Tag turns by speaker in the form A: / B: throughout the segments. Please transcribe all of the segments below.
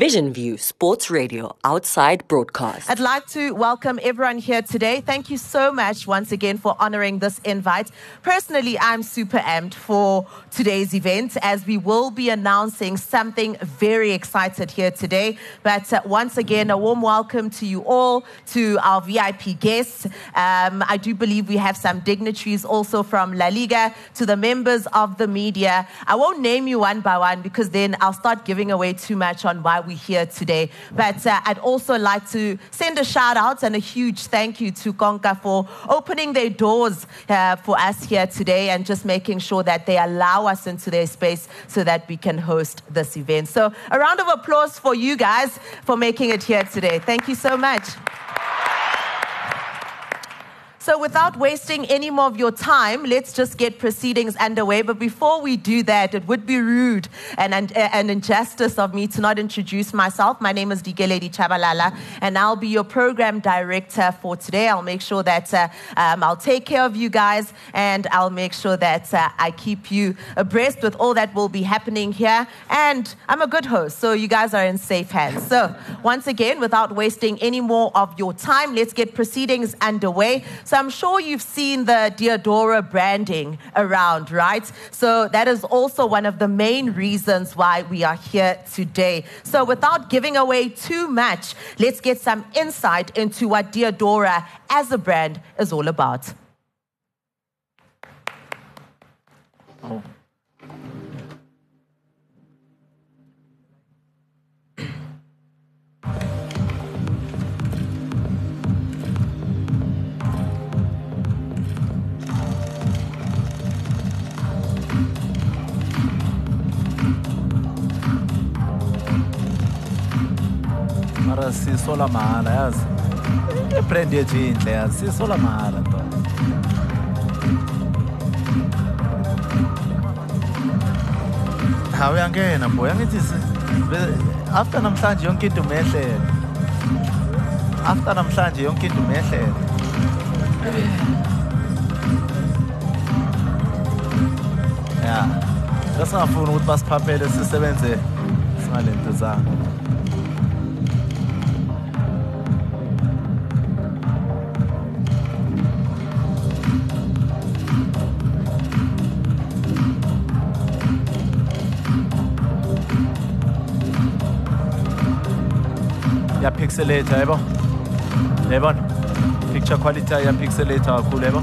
A: Vision View Sports Radio outside broadcast.
B: I'd like to welcome everyone here today. Thank you so much once again for honoring this invite. Personally, I'm super amped for today's event as we will be announcing something very excited here today. But uh, once again, a warm welcome to you all, to our VIP guests. Um, I do believe we have some dignitaries also from La Liga, to the members of the media. I won't name you one by one because then I'll start giving away too much on why we here today. But uh, I'd also like to send a shout out and a huge thank you to Konka for opening their doors uh, for us here today and just making sure that they allow us into their space so that we can host this event. So a round of applause for you guys for making it here today. Thank you so much. So, without wasting any more of your time, let's just get proceedings underway. But before we do that, it would be rude and an injustice of me to not introduce myself. My name is Dikeledi Chabalala, and I'll be your program director for today. I'll make sure that uh, um, I'll take care of you guys, and I'll make sure that uh, I keep you abreast with all that will be happening here. And I'm a good host, so you guys are in safe hands. So, once again, without wasting any more of your time, let's get proceedings underway. So I'm sure you've seen the Diadora branding around, right? So that is also one of the main reasons why we are here today. So without giving away too much, let's get some insight into what Diadora as a brand is all about. Oh.
C: Mara siso la mahala yazi? Ibrand yethu inhle yazi? Siso la mahala nto hawu uyangena bo yangithi after namhlanje yonke into umehlela after namhlanje yonke into umehlela ya. Ngasingafuni ukuthi basiphaphele sisebenze singale nto zami yapixelator yebo yabona picture quality yapixelator kakhulu yebo.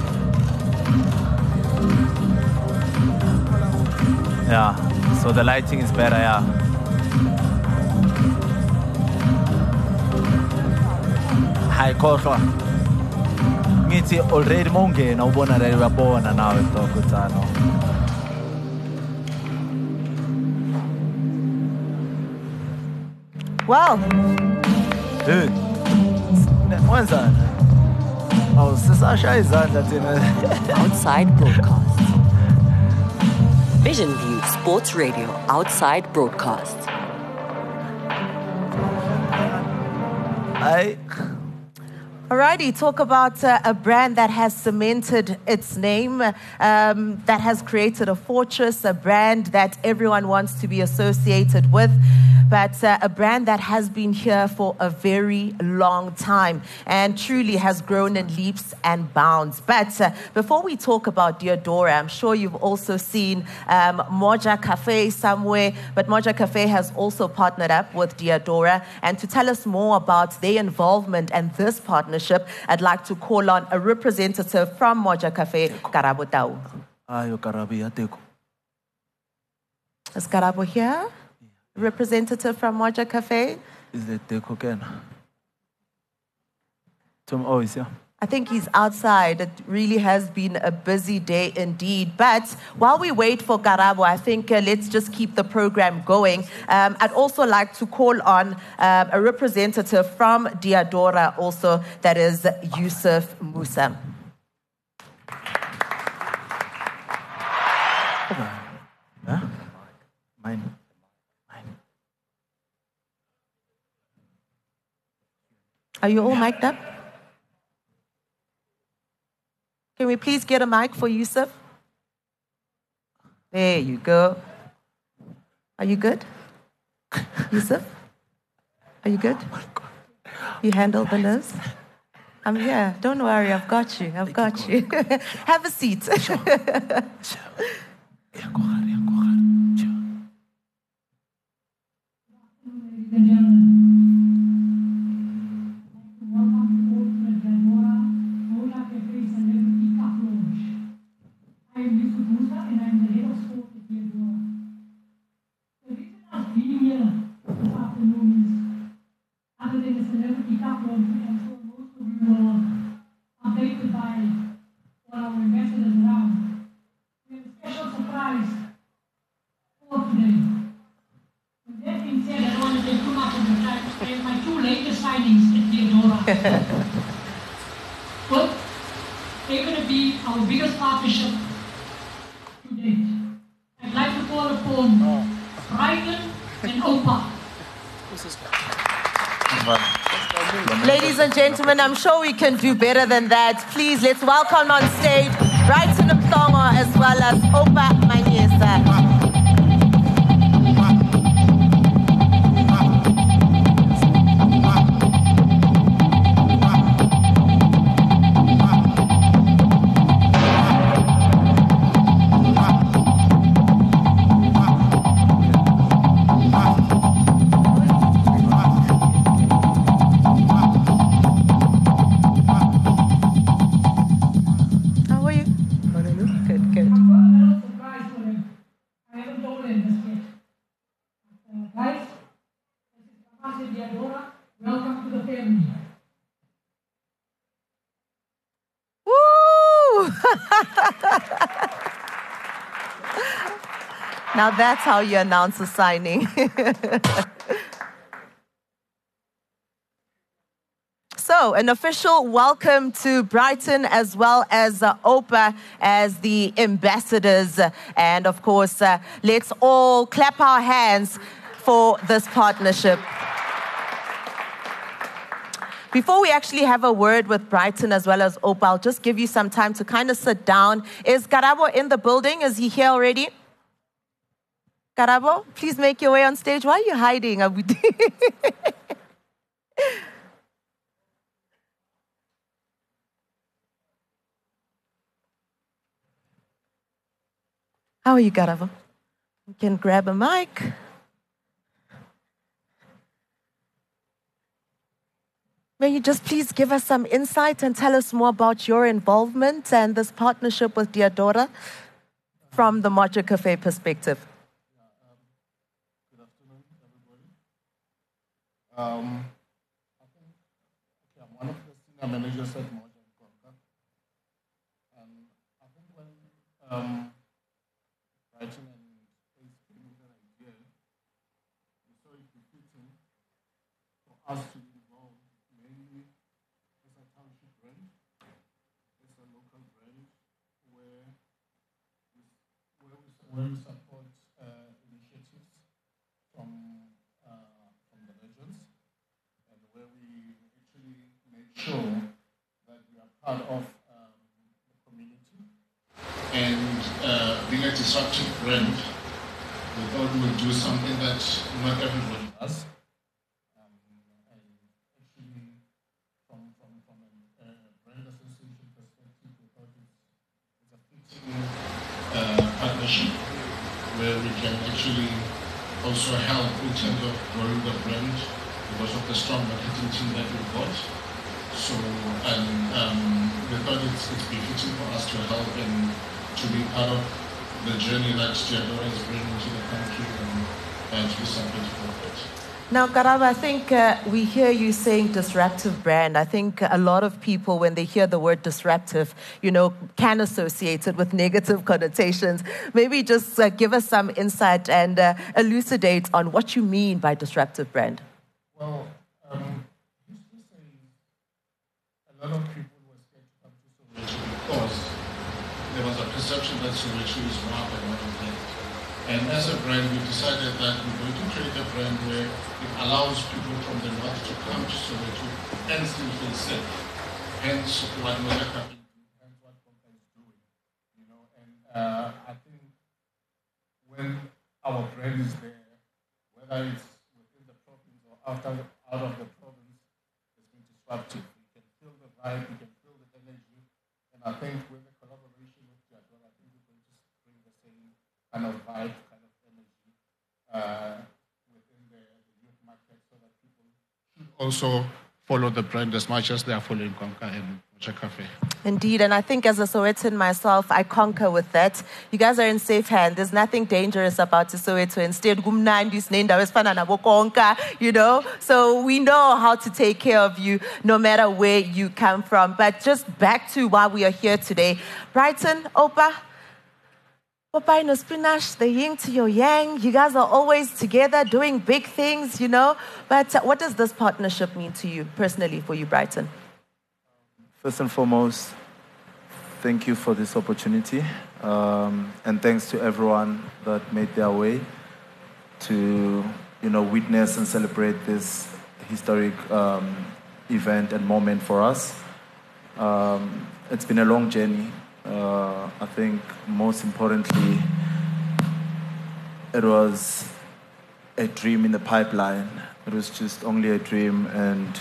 C: Yeah so the lighting is better yeah hayi khohlwa. Ngithi already mawungena ubona le uyabona nawe dog uthano
B: Well,
C: Hey. Wenzani? Awu sisashaya izandla thina.
A: outside broadcast. Vision View Sports Radio outside broadcast.
C: Hayi.
B: Alrighty, talk about uh, a brand that has cemented its name, um, that has created a fortress, a brand that everyone wants to be associated with but uh, a brand that has been here for a very long time and truly has grown in leaps and bounds. But uh, before we talk about Diadora, I'm sure you've also seen um, Moja Cafe somewhere, but Moja Cafe has also partnered up with Diadora. And to tell us more about their involvement and this partnership, I'd like to call on a representative from Moja Cafe, Karabo Tau.
C: Ayo Karabo.
B: Is Karabo here? Representative from Moja Cafe?
C: Is it Deko again? Tom, oh, is yeah.
B: I think he's outside. It really has been a busy day indeed. But while we wait for Karabo, I think uh, let's just keep the program going. Um, I'd also like to call on um, a representative from Diadora, also, that is Yusuf Musa.
C: Huh? Mine.
B: Are you all mic'd up? Can we please get a mic for Yusuf? There you go. Are you good? Yusuf? Are you good? You handled the nerves? I'm here. Don't worry, I've got you. I've got you. Have a seat.
D: Celebrity couple, I'm sure most of you were updated by all our ambassadors around. We have a special surprise for today. With that being said, I don't want to take too much of your time. I have my two latest signings at Diadora. well, they're going to be our biggest partnership to date. I'd like to call upon Brighton and Opa.
B: Ladies and gentlemen, I'm sure we can do better than that. Please, let's welcome on stage Brighton Mhlongo as well as Opa Manyisa. Now that's how you announce a signing. So, an official welcome to Brighton as well as uh, Opa as the ambassadors. And of course, uh, let's all clap our hands for this partnership. Before we actually have a word with Brighton as well as Opa, I'll just give you some time to kind of sit down. Is Karabo in the building? Is he here already? Karabo, please make your way on stage. Why are you hiding? We- How are you, Karabo? You can grab a mic. May you just please give us some insight and tell us more about your involvement and this partnership with Diadora from the Moja Cafe perspective?
E: Um, I think okay, I'm one of the senior managers at Moja and Konka. And I think when um, Brighton and Ace came with that idea, we saw it befitting for us to be involved mainly as a township brand, as a local brand where we, where we, where we support uh, initiatives from uh, from the legends and where we actually sure that we are part of um, the community. And uh, being a disruptive brand, we thought we would do something that not everybody does. Um, actually, from, a uh, brand association perspective, we thought it's a fitting uh, partnership where we can actually also help in terms of growing the brand because of the strong marketing team that we've got. So, and um, we thought it's, it's befitting for us to help and to be part of the journey that Diadora is bringing to the country and, and to of it.
B: Now, Karabo, I think uh, we hear you saying disruptive brand. I think a lot of people, when they hear the word disruptive, you know, can associate it with negative connotations. Maybe just uh, give us some insight and uh, elucidate on what you mean by disruptive brand.
E: Well, um, lot of people were scared to come to because there was a perception that Soweto is rough and like. And as a brand, we decided that we're going to create a brand where it allows people from the north to come to Soweto and still feel safe. Hence, what doing, hence what Konka is doing. You know, and uh, I think when our brand is there, whether it's within the province or after out of the province has been disruptive. You can feel the energy, and I think with the collaboration with Diadora, I think we're going to bring the same kind of vibe, kind of energy uh, within the, the youth market, so that people should also follow the brand as much as they are following Konka and.
B: Indeed, and I think as a Sowetan myself, I conquer with that. You guys are in safe hands. There's nothing dangerous about Soweto. Instead, you know. So we know how to take care of you, no matter where you come from. But just back to why we are here today, Brighton, Opa. Popeye no spinach, the yin to your yang. You guys are always together doing big things, you know. But what does this partnership mean to you personally, for you, Brighton?
C: First and foremost, thank you for this opportunity. Um, and thanks to everyone that made their way to, you know, witness and celebrate this historic um, event and moment for us. Um, it's been a long journey. Uh, I think most importantly, it was a dream in the pipeline. It was just only a dream, and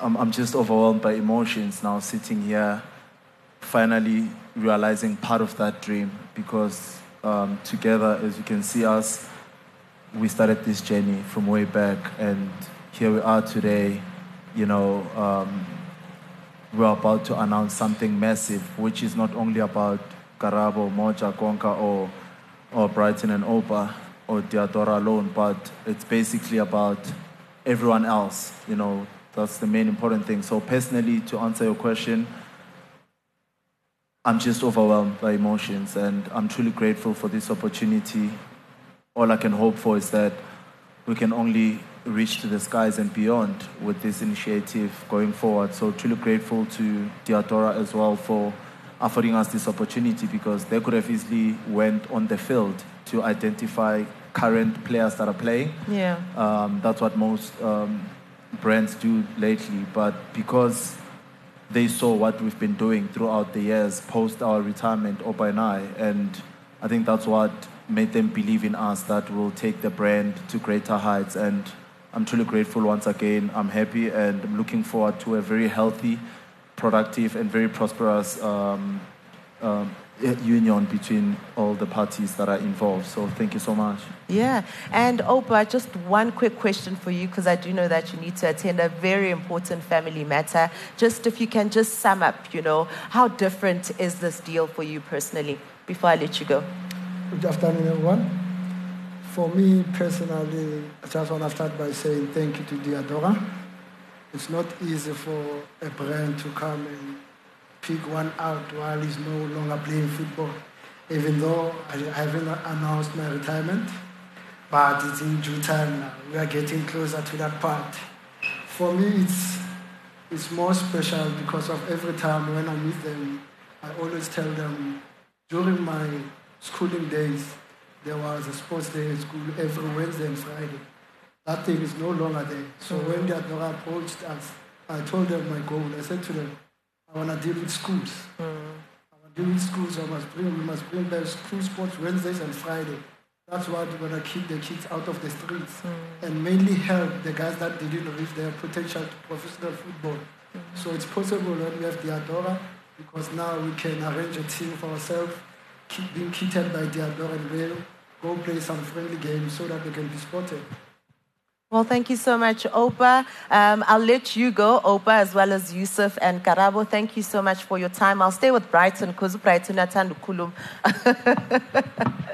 C: I'm, I'm just overwhelmed by emotions now sitting here, finally realizing part of that dream because um, together, as you can see us, we started this journey from way back, and here we are today. You know, um, we're about to announce something massive, which is not only about Karabo, Moja, Konka, or, or Brighton and Opa, or Diadora alone, but it's basically about everyone else. You know, that's the main important thing. So, personally, to answer your question, I'm just overwhelmed by emotions, and I'm truly grateful for this opportunity. All I can hope for is that we can only reach to the skies and beyond with this initiative going forward. So truly grateful to Diadora as well for affording us this opportunity because they could have easily went on the field to identify current players that are playing.
B: Yeah.
C: Um, that's what most um, brands do lately. But because they saw what we've been doing throughout the years post our retirement, Opa and I, and I think that's what made them believe in us that we'll take the brand to greater heights. And I'm truly grateful once again. I'm happy and I'm looking forward to a very healthy, productive, and very prosperous um, um, union between all the parties that are involved. So thank you so much.
B: Yeah. And Opa, just one quick question for you because I do know that you need to attend a very important family matter. Just if you can just sum up, you know, how different is this deal for you personally before I let you go?
F: Good afternoon, everyone. For me personally, I just want to start by saying thank you to Diadora. It's not easy for a brand to come and pick one out while he's no longer playing football, even though I haven't announced my retirement. But it's in due time now. We are getting closer to that part. For me, it's, it's more special because of every time when I meet them, I always tell them during my schooling days, there was a sports day at school every Wednesday and Friday. That thing is no longer there. So when mm. Diadora approached us, I told them my goal. I said to them, I want to deal with schools. Mm. I want to deal with schools. I must bring, we must bring back school sports Wednesdays and Friday. That's what we're going to keep the kids out of the streets mm. and mainly help the guys that didn't reach their potential to professional football. Mm. So it's possible when we have the Adora because now we can arrange a team for ourselves, keep being kitted by Diadora and we'll go play some friendly games so that they can be spotted.
B: Well, thank you so much, Opa. Um, I'll let you go, Opa, as well as Yusuf and Karabo. Thank you so much for your time. I'll stay with Brighton because Brighton atandu kulum.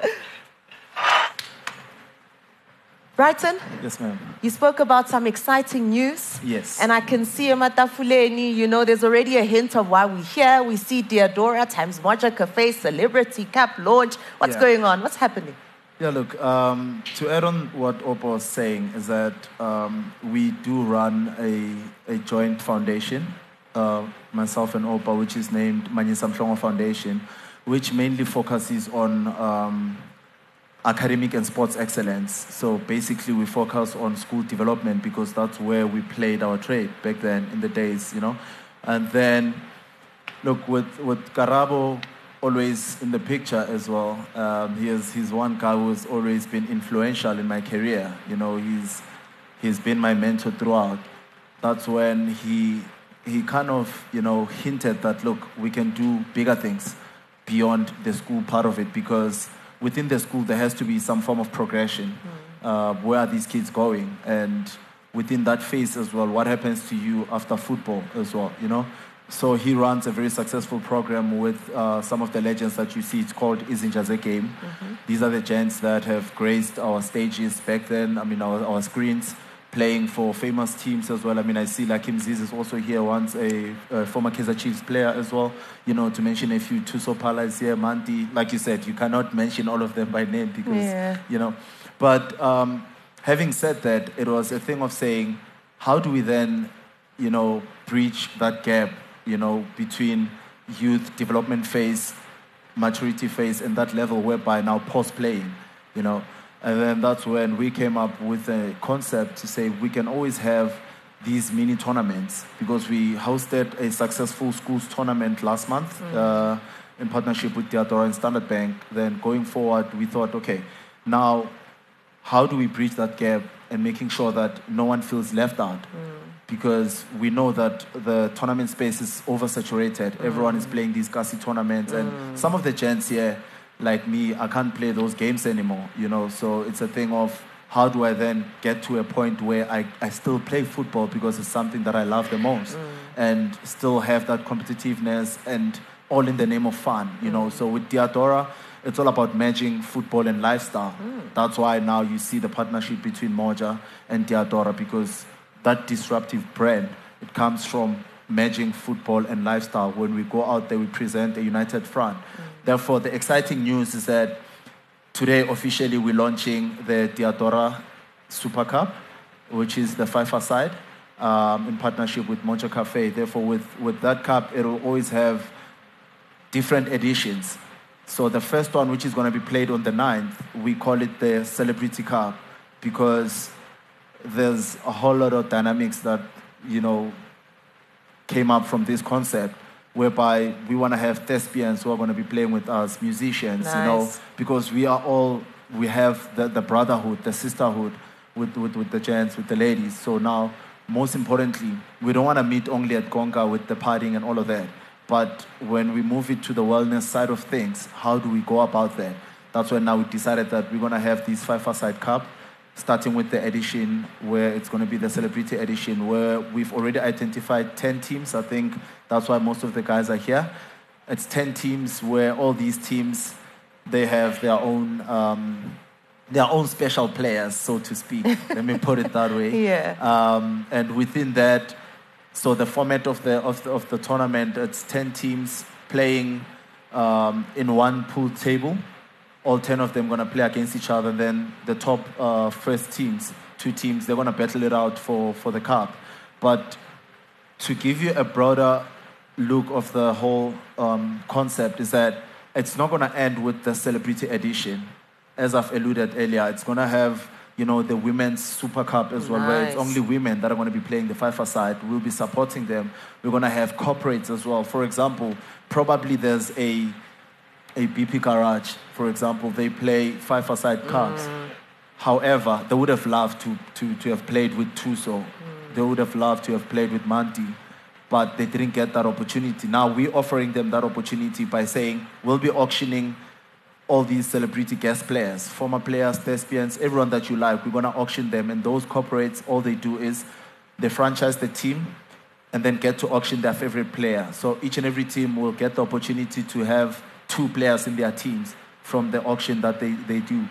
B: Brighton,
C: Yes, ma'am.
B: you spoke about some exciting news.
C: Yes.
B: And I can see Matafuleni, you know, there's already a hint of why we're here. We see Diadora times Moja Cafe, Celebrity Cup launch. What's
C: Yeah.
B: going on? What's happening?
C: Yeah, look, um, to add on what Opa was saying is that um, we do run a, a joint foundation, uh, myself and Opa, which is named Manyisa Mhlongo Foundation, which mainly focuses on um, academic and sports excellence. So basically, we focus on school development because that's where we played our trade back then in the days, you know. And then, look, with, with Karabo always in the picture as well, um, he is, he's one guy who's always been influential in my career. You know, he's he's been my mentor throughout. That's when he he kind of you know hinted that look, we can do bigger things beyond the school part of it because within the school there has to be some form of progression. Uh, where are these kids going? And within that phase as well, what happens to you after football as well? You know. So he runs a very successful program with uh, some of the legends that you see. It's called Izinjaze Game. These are the gents that have graced our stages back then. I mean, our, our screens, playing for famous teams as well. I mean, I see like Ziz is also here once, a, a former Kaizer Chiefs player as well. You know, to mention a few, Thuso Phala is here, Manti. Like you said, you cannot mention all of them by name because,
B: Yeah.
C: you know. But um, having said that, it was a thing of saying, how do we then, you know, breach that gap, you know, between youth development phase, maturity phase, and that level whereby now post playing, you know. And then that's when we came up with a concept to say we can always have these mini tournaments because we hosted a successful schools tournament last month uh, in partnership with Diadora and Standard Bank. Then going forward, we thought, okay, now how do we bridge that gap and making sure that no one feels left out? Because we know that the tournament space is oversaturated. Mm. Everyone is playing these Kasi tournaments, and mm. some of the gents here, like me, I can't play those games anymore. You know, so it's a thing of how do I then get to a point where I, I still play football because it's something that I love the most, mm. and still have that competitiveness and all in the name of fun. You know, so with Diadora it's all about merging football and lifestyle. That's why now you see the partnership between Moja and Diadora because that disruptive brand, it comes from merging football and lifestyle. When we go out there, we present a united front. Therefore, the exciting news is that today officially we're launching the Diadora Super Cup, which is the five-a-side, um, in partnership with Moja Cafe. Therefore, with, with that cup, it will always have different editions. So the first one, which is going to be played on the 9th, we call it the Celebrity Cup because there's a whole lot of dynamics that, you know, came up from this concept whereby we want to have thespians who are going to be playing with us, musicians, you know, because we are all, we have the, the brotherhood, the sisterhood with, with, with the gents, with the ladies. So now, most importantly, we don't want to meet only at Konka with the partying and all of that. But when we move it to the wellness side of things, how do we go about that? That's when now we decided that we're going to have this five-a-side cup, starting with the edition where it's going to be the celebrity edition, where we've already identified 10 teams. I think that's why most of the guys are here. It's 10 teams where all these teams, they have their own, um, their own special players, so to speak. Let me put it that way.
B: Yeah.
C: Um, and within that, so the format of the, of the, of the tournament, it's 10 teams playing um, in one pool table. All 10 of them going to play against each other. And then the top uh, first teams, two teams, they're going to battle it out for, for the cup. But to give you a broader look of the whole um, concept is that it's not going to end with the celebrity edition. As I've alluded earlier, it's going to have, you know, the women's Super Cup as well, where it's only women that are going to be playing the five-a-side. We'll be supporting them. We're going to have corporates as well. For example, probably there's a a BP Garage, for example, they play five-a-side cards. Mm. However, they would have loved to, to, to have played with Tuso. Mm. They would have loved to have played with Manti, but they didn't get that opportunity. Now we're offering them that opportunity by saying we'll be auctioning all these celebrity guest players, former players, thespians, everyone that you like. We're going to auction them, and those corporates, all they do is they franchise the team and then get to auction their favorite player. So each and every team will get the opportunity to have two players in their teams from the auction that they, they do.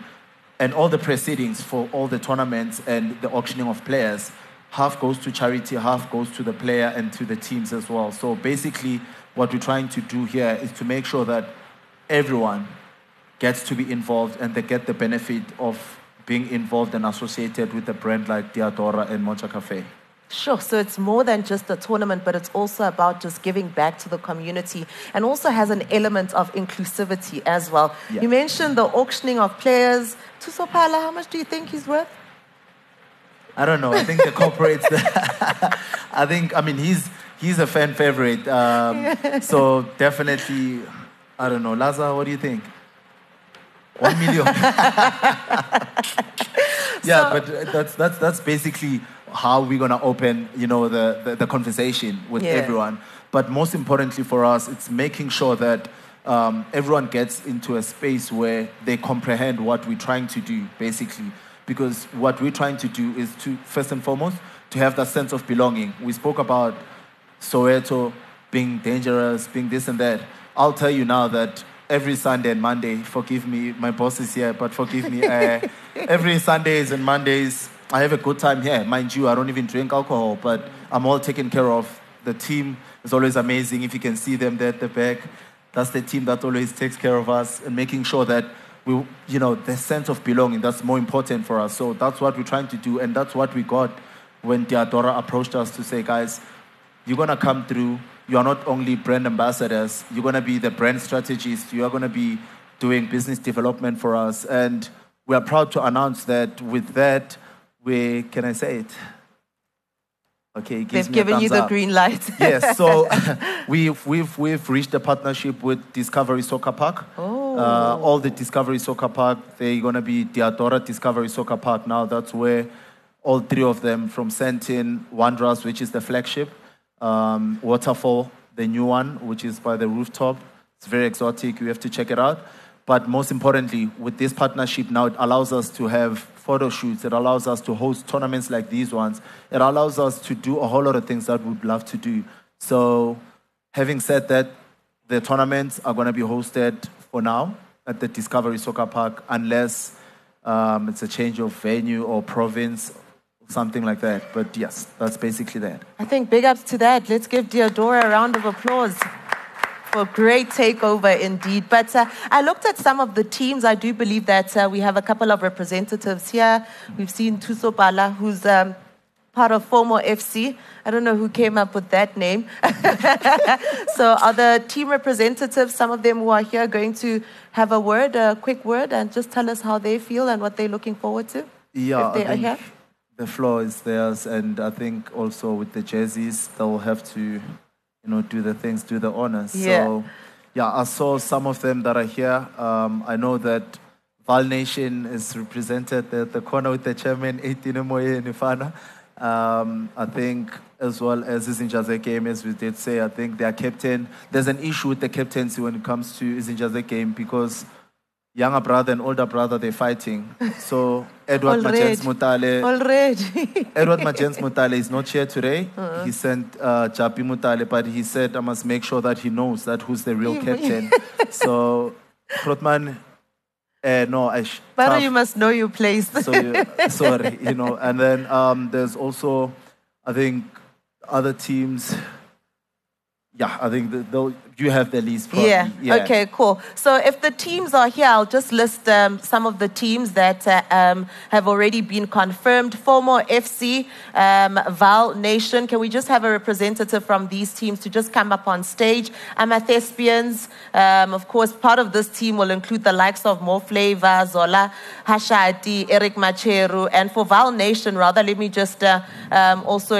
C: And all the proceedings for all the tournaments and the auctioning of players, half goes to charity, half goes to the player and to the teams as well. So basically, what we're trying to do here is to make sure that everyone gets to be involved and they get the benefit of being involved and associated with a brand like Diadora and Moja Cafe.
B: Sure. So it's more than just a tournament, but it's also about just giving back to the community and also has an element of inclusivity as well.
C: Yeah.
B: You mentioned the auctioning of players. Tusopala, how much do you think he's worth?
C: I don't know. I think the corporates. I think. I mean, he's he's a fan favorite. Um, so definitely, I don't know. Laza, what do you think? One million. yeah,
B: So-
C: but that's that's that's basically how we're gonna open, you know, the, the, the conversation with
B: Yeah.
C: everyone. But most importantly for us, it's making sure that um, everyone gets into a space where they comprehend what we're trying to do, basically. Because what we're trying to do is to first and foremost to have that sense of belonging. We spoke about Soweto being dangerous, being this and that. I'll tell you now that every Sunday and Monday, forgive me, my boss is here, but forgive me, uh, every Sundays and Mondays, I have a good time here. Mind you, I don't even drink alcohol, but I'm all taken care of. The team is always amazing. If you can see them there at the back, that's the team that always takes care of us and making sure that we, you know, the sense of belonging, that's more important for us. So that's what we're trying to do, and that's what we got when Diadora approached us to say, guys, you're going to come through. You are not only brand ambassadors, you're going to be the brand strategist. You are going to be doing business development for us. And we are proud to announce that with that, we can I say it? Okay,
B: They've given you the
C: up.
B: green light.
C: yes, so we've, we've, we've reached a partnership with Discovery Soccer Park. Oh. Uh, all the Discovery Soccer Park, they're going to be Diadora Discovery Soccer Park now. That's where all three of them from Sentin, Wanderers, which is the flagship, um, Waterfall, the new one, which is by the rooftop. It's very exotic. You have to check it out. But most importantly, with this partnership now, it allows us to have photo shoots. It allows us to host tournaments like these ones. It allows us to do a whole lot of things that we'd love to do. So, having said that, the tournaments are going to be hosted for now at the Discovery Soccer Park, unless um, it's a change of venue or province, something like that. But yes, that's basically that.
B: I think big ups to that. Let's give Diadora a round of applause for a great takeover indeed. But uh, I looked at some of the teams. I do believe that uh, we have a couple of representatives here. We've seen Thuso Phala, who's um, part of FOMO FC. I don't know who came up with that name. so are the team representatives, some of them who are here, going to have a word, a quick word, and just tell us how they feel and what they're looking forward to?
C: Yeah,
B: they
C: I
B: are
C: think
B: here?
C: the floor is theirs, and I think also with the jerseys, they'll have to, you know, do the things, do the honors.
B: Yeah.
C: So, yeah, I saw some of them that are here. Um, I know that Val Nation is represented at the corner with the chairman, 18 Moye Nifana. Um, I think as well as Izinjaze game, as we did say, I think their captain, there's an issue with the captaincy when it comes to Izinjaze game because younger brother and older brother, they're fighting. So Edward
B: Already.
C: Machens Mutale,
B: Already.
C: Edward Majens Mutale is not here today. He sent uh, Japi Mutale, but he said I must make sure that he knows that who's the real captain. so, Krotman, uh, no, I. Sh-
B: but
C: tough.
B: you must know your place.
C: So, you- sorry, you know. And then um, there's also, I think, other teams. Yeah, I think they'll, you have the least. Probably.
B: Yeah. Okay. Cool. So if the teams are here, I'll just list um, some of the teams that uh, um, have already been confirmed. FOMO FC, um, Val Nation. Can we just have a representative from these teams to just come up on stage? Amathespians. Um, of course, part of this team will include the likes of Mo Flavor, Zola Hashatsi, Eric Macheru, and for Val Nation, rather, let me just uh, um, also.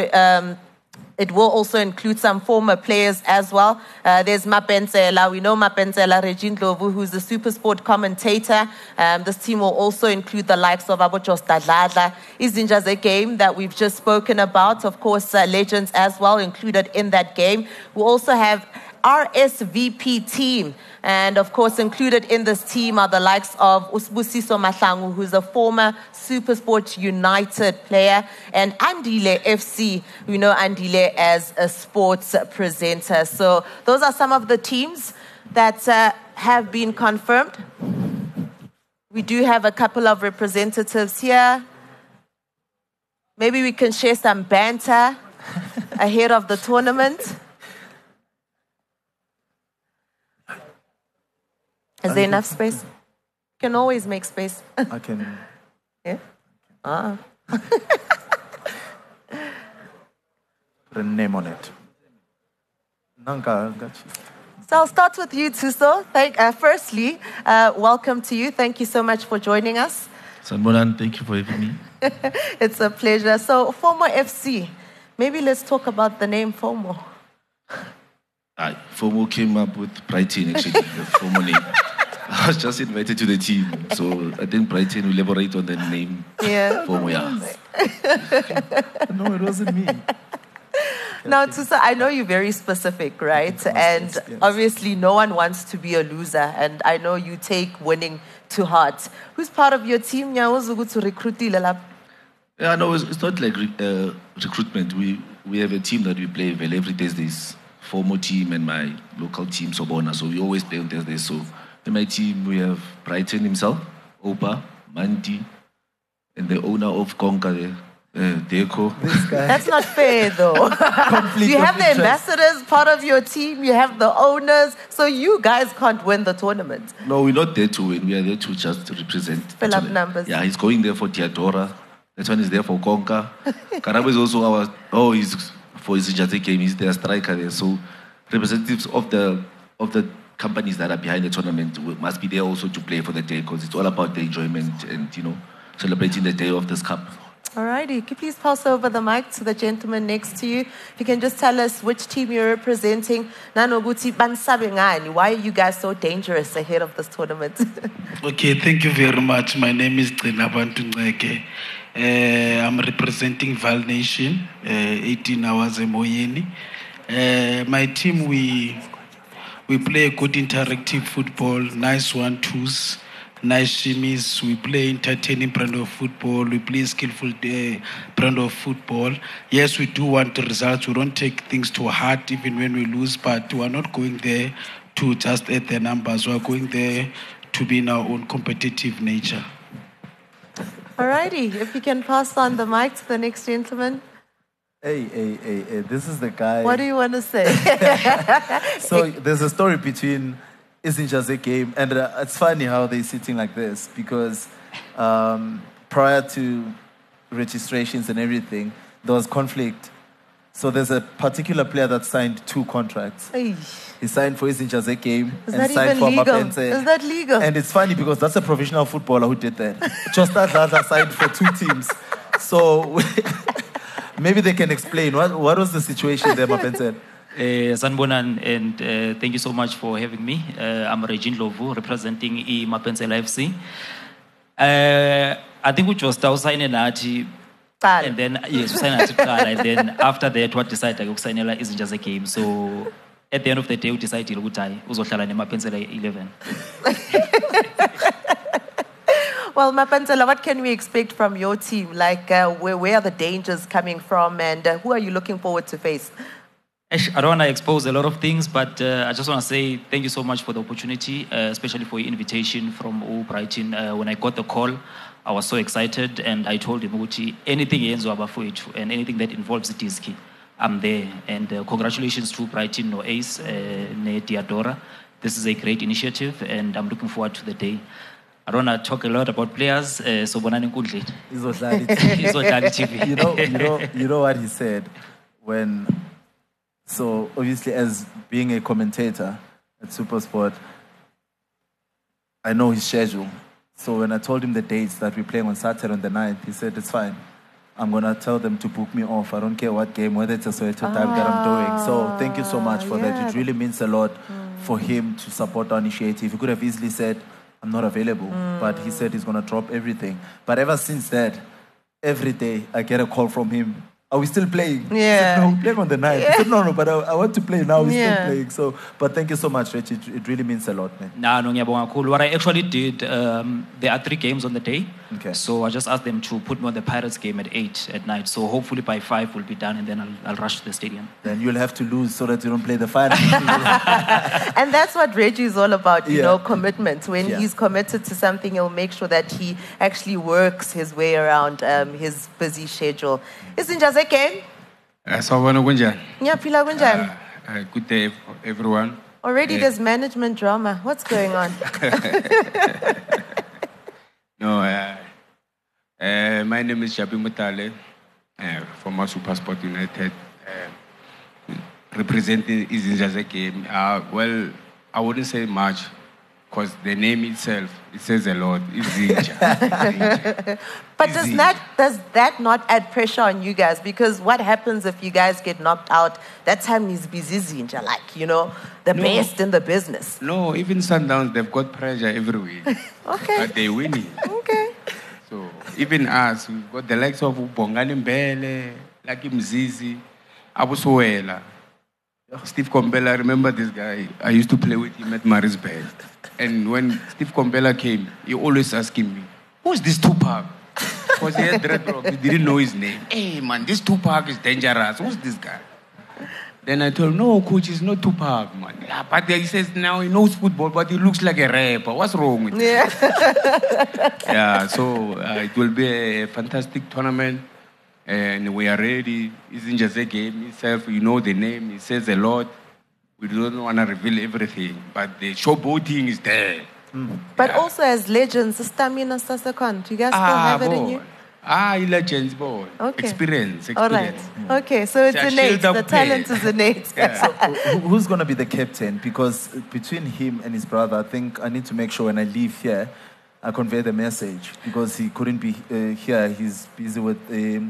B: It will also include some former players as well. Uh, there's Mapensela. We know Mapensela Regine Lovu, who's the super sport commentator. Um, this team will also include the likes of Abochos Dadladla. Izinja's a game that we've just spoken about. Of course, uh, legends as well included in that game. We also have RSVP team. And of course, included in this team are the likes of Usbusiso Mahlangu, who's a former Supersport United player, and Andile FC. We know Andile as a sports presenter. So those are some of the teams that uh, have been confirmed. We do have a couple of representatives here. Maybe we can share some banter ahead of the tournament. Is there enough space? You Can always make space.
C: I can.
B: yeah. Ah.
C: Put a name on it. Nanka, got you.
B: So I'll start with you, Tuso. Thank, uh, firstly, uh, welcome to you. Thank you so much for joining us.
G: Sanbolan, thank you for having me.
B: It's a pleasure. So, FOMO FC, maybe let's talk about the name Fomo.
G: I, FOMO came up with Brighton, actually, the FOMO name. I was just invited to the team. So I think Brighton will elaborate on the name
B: Yeah.
G: for me. Yeah.
C: No, it wasn't me.
B: Now, Tusa, I know you're very specific, right? And
C: yes, yes.
B: obviously, no one wants to be a loser. And I know you take winning to heart. Who's part of your team? Nyawo to recruit lapha?
G: Yeah, no, it's, it's not like re- uh, recruitment. We we have a team that we play well every Thursdays. Former team and my local team, Sobona. So we always play on Thursdays. So in my team, we have Brighton himself, Opa, Manti, and the owner of Konka, there, uh, Deco.
C: This guy.
B: That's not fair, though. You have the ambassadors part of your team, you have the owners, so you guys can't win the tournament.
G: No, we're not there to win. We are there to just represent. the
B: Fill up numbers.
G: Yeah, he's going there for Diadora. That one is there for Konka. Karabo is also our, oh, he's for his Jate game. He's their striker there. So representatives of the of the companies that are behind the tournament must be there also to play for the day because it's all about the enjoyment and, you know, celebrating the day of this cup.
B: Alrighty, could you please pass over the mic to the gentleman next to you? If you can just tell us which team you're representing. Nanoguti Bansabe ngani, Why are you guys so dangerous ahead of this tournament?
H: Okay, thank you very much. My name is Gcina Bantu Nceke. Uh, I'm representing Val Nation, uh, 18 hours Emoyeni. Uh, my team, we we play good interactive football, nice one twos, nice shimmies. We play entertaining brand of football. We play skillful uh, brand of football. Yes, we do want the results. We don't take things to heart even when we lose, but we are not going there to just add the numbers. We are going there to be in our own competitive nature.
B: Alrighty, if you can pass on the mic to the next gentleman.
C: Hey, hey, hey, hey, this is the guy.
B: What do you want to say?
C: So there's a story between Isinja's game, and uh, it's funny how they're sitting like this because um, prior to registrations and everything, there was conflict. So there's a particular player that signed two contracts. He signed for Isinja's game
B: Is
C: and signed for
B: legal?
C: Mapense.
B: Is that legal?
C: And it's funny because that's a professional footballer who did that. Josta Dladla signed for two teams. So maybe they can explain what, what was the situation there, Mapense?
I: Uh, Sanbonan, and uh, thank you so much for having me. Uh, I'm Regine Lovu, representing i Mapensela FC. Uh, I think which was Tausine Nati,
B: Qala.
I: and then yes, usayina nathi kuqala, and then after that wadecided ukusayinela izinja zegame. So at the end of the day udecidile ukuthi hayi uzohlala nemapensela 11.
B: Well, Mapensela, what can we expect from your team? Like, uh, where, where are the dangers coming from, and uh, who are you looking forward to face?
I: I don't want to expose a lot of things, but uh, I just want to say thank you so much for the opportunity, uh, especially for your invitation from O Brighton. Uh, when I got the call, I was so excited, and I told him, Uchi, anything and anything that involves Diski, I'm there. And uh, congratulations to Brighton, no Ace, uh, Diadora. This is a great initiative, and I'm looking forward to the day. I don't want to talk a lot about players, uh, so bonani nkundleni.
C: Izodlala
I: Izodlala i-TV.
C: you know, you know, you know what he said when. So obviously, as being a commentator at SuperSport, I know his schedule. So when I told him the dates that we're playing on Saturday on the 9th, he said it's fine. I'm gonna tell them to book me off. I don't care what game, whether it's a Soweto time that I'm doing. So thank you so much for that. It really means a lot for him to support our initiative. He could have easily said, I'm not available, but he said he's gonna drop everything. But ever since that, every day I get a call from him. Are we still playing?
B: Yeah.
C: said, no, we're playing on the night. I said, no, no, but I, I want to play now. We're
B: Yeah.
C: still playing. So, but thank you so much, Rich. It, it really means a lot, man.
I: Nah, no, ngiyabonga kakhulu. What I actually did, um, there are three games on the day.
C: Okay.
I: So I just asked them to put me on the Pirates game at 8 at night. So hopefully by 5 we'll be done and then I'll, I'll rush to the stadium.
C: Then you'll have to lose so that you don't play the final.
B: And that's what Reggie is all about, you
C: Yeah.
B: know, commitment. When
C: Yeah.
B: he's committed to something, he'll make sure that he actually works his way around um, his busy schedule. Isn't just a game?
J: Sawubona kunjani?
B: Ngiyaphila kunjani?
J: Uh, Good day for everyone.
B: Already
J: yeah.
B: there's management drama. What's going on?
J: No, uh, uh, my name is Jabi Mutale, uh, former Supersport United, uh, representing Izinjaze game. Uh, well, I wouldn't say much Because the name itself, it says a lot. It's Zinja.
B: But does that does that not add pressure on you guys? Because what happens if you guys get knocked out? That time is busy, Zinja, like you know, the
J: No.
B: best in the business.
J: no, even Sundowns, they've got pressure every week.
B: Okay.
J: But they're winning.
B: Okay.
J: So even us, we've got the likes of Bongani Mbele, Lucky Mzizi, Abu Suela, Steve Komphela. I remember this guy. I used to play with him at Maritzburg. And when Steve Komphela came, he always asking me, who's this Tupac? Because he had dreadlocks, he didn't know his name. Hey man, this Tupac is dangerous. Who's this guy? Then I told him, no, coach, it's not Tupac, man. Yeah, but he says now he knows football, but he looks like a rapper. What's wrong with him?
B: Yeah.
J: yeah, so uh, it will be a fantastic tournament, and we are ready. It's in just a game itself. You know the name; it says a lot. We don't want to reveal everything, but the showboating is there.
B: But also as legends, the stamina second. Do you guys still have it in you?
J: Boy. Ah, legends, boy.
B: Okay.
J: Experience,
B: All right.
J: experience.
B: Okay, so it's
J: Yeah,
B: innate. The talent is innate.
C: Who- Who's going to be the captain? Because between him and his brother, I think I need to make sure when I leave here, I convey the message because he couldn't be uh, here. He's busy with the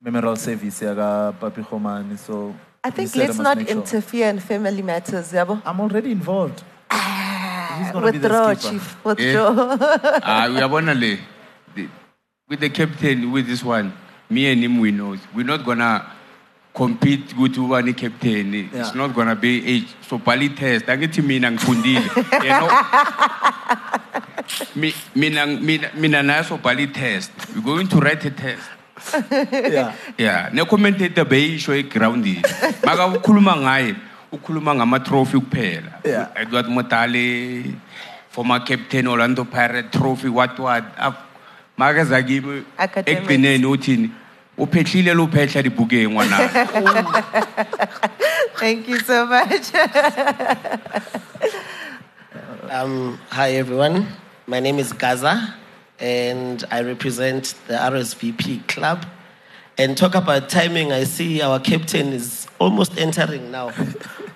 C: memorial service. yaga Papi Khomani, So
B: I think let's
C: must
B: not
C: make sure.
B: interfere in family matters, Yabo.
C: I'm already involved. He's gonna be the
B: Withdraw,
C: skipper.
B: Chief.
J: Eh?
B: Withdraw.
J: Ah, we are gonna lay. The- With the captain, with this one, me and him, we know. We're not gonna compete with one captain. It's
C: Yeah.
J: not gonna be age. So pali test. Angithi mina ngifundile. You know? Mi- Mina mina mina naso pali test. We're going to write a test.
C: Yeah.
J: Yeah, ne-commentator beyisho egrawundini maka ukhuluma ngaye ukhuluma ngama-trophy kuphela
C: Yeah.
J: edward motale former captain orlando pirate trophy what what Af- maka zakimi
B: Academics.
J: ekugcineni uthini uphehlile luphehla libhukeni ngwanakhe
B: Thank you so much.
K: Um, hi everyone. My name is Gaza, and I represent the RSVP club. And talk about timing. I see our captain is almost entering now.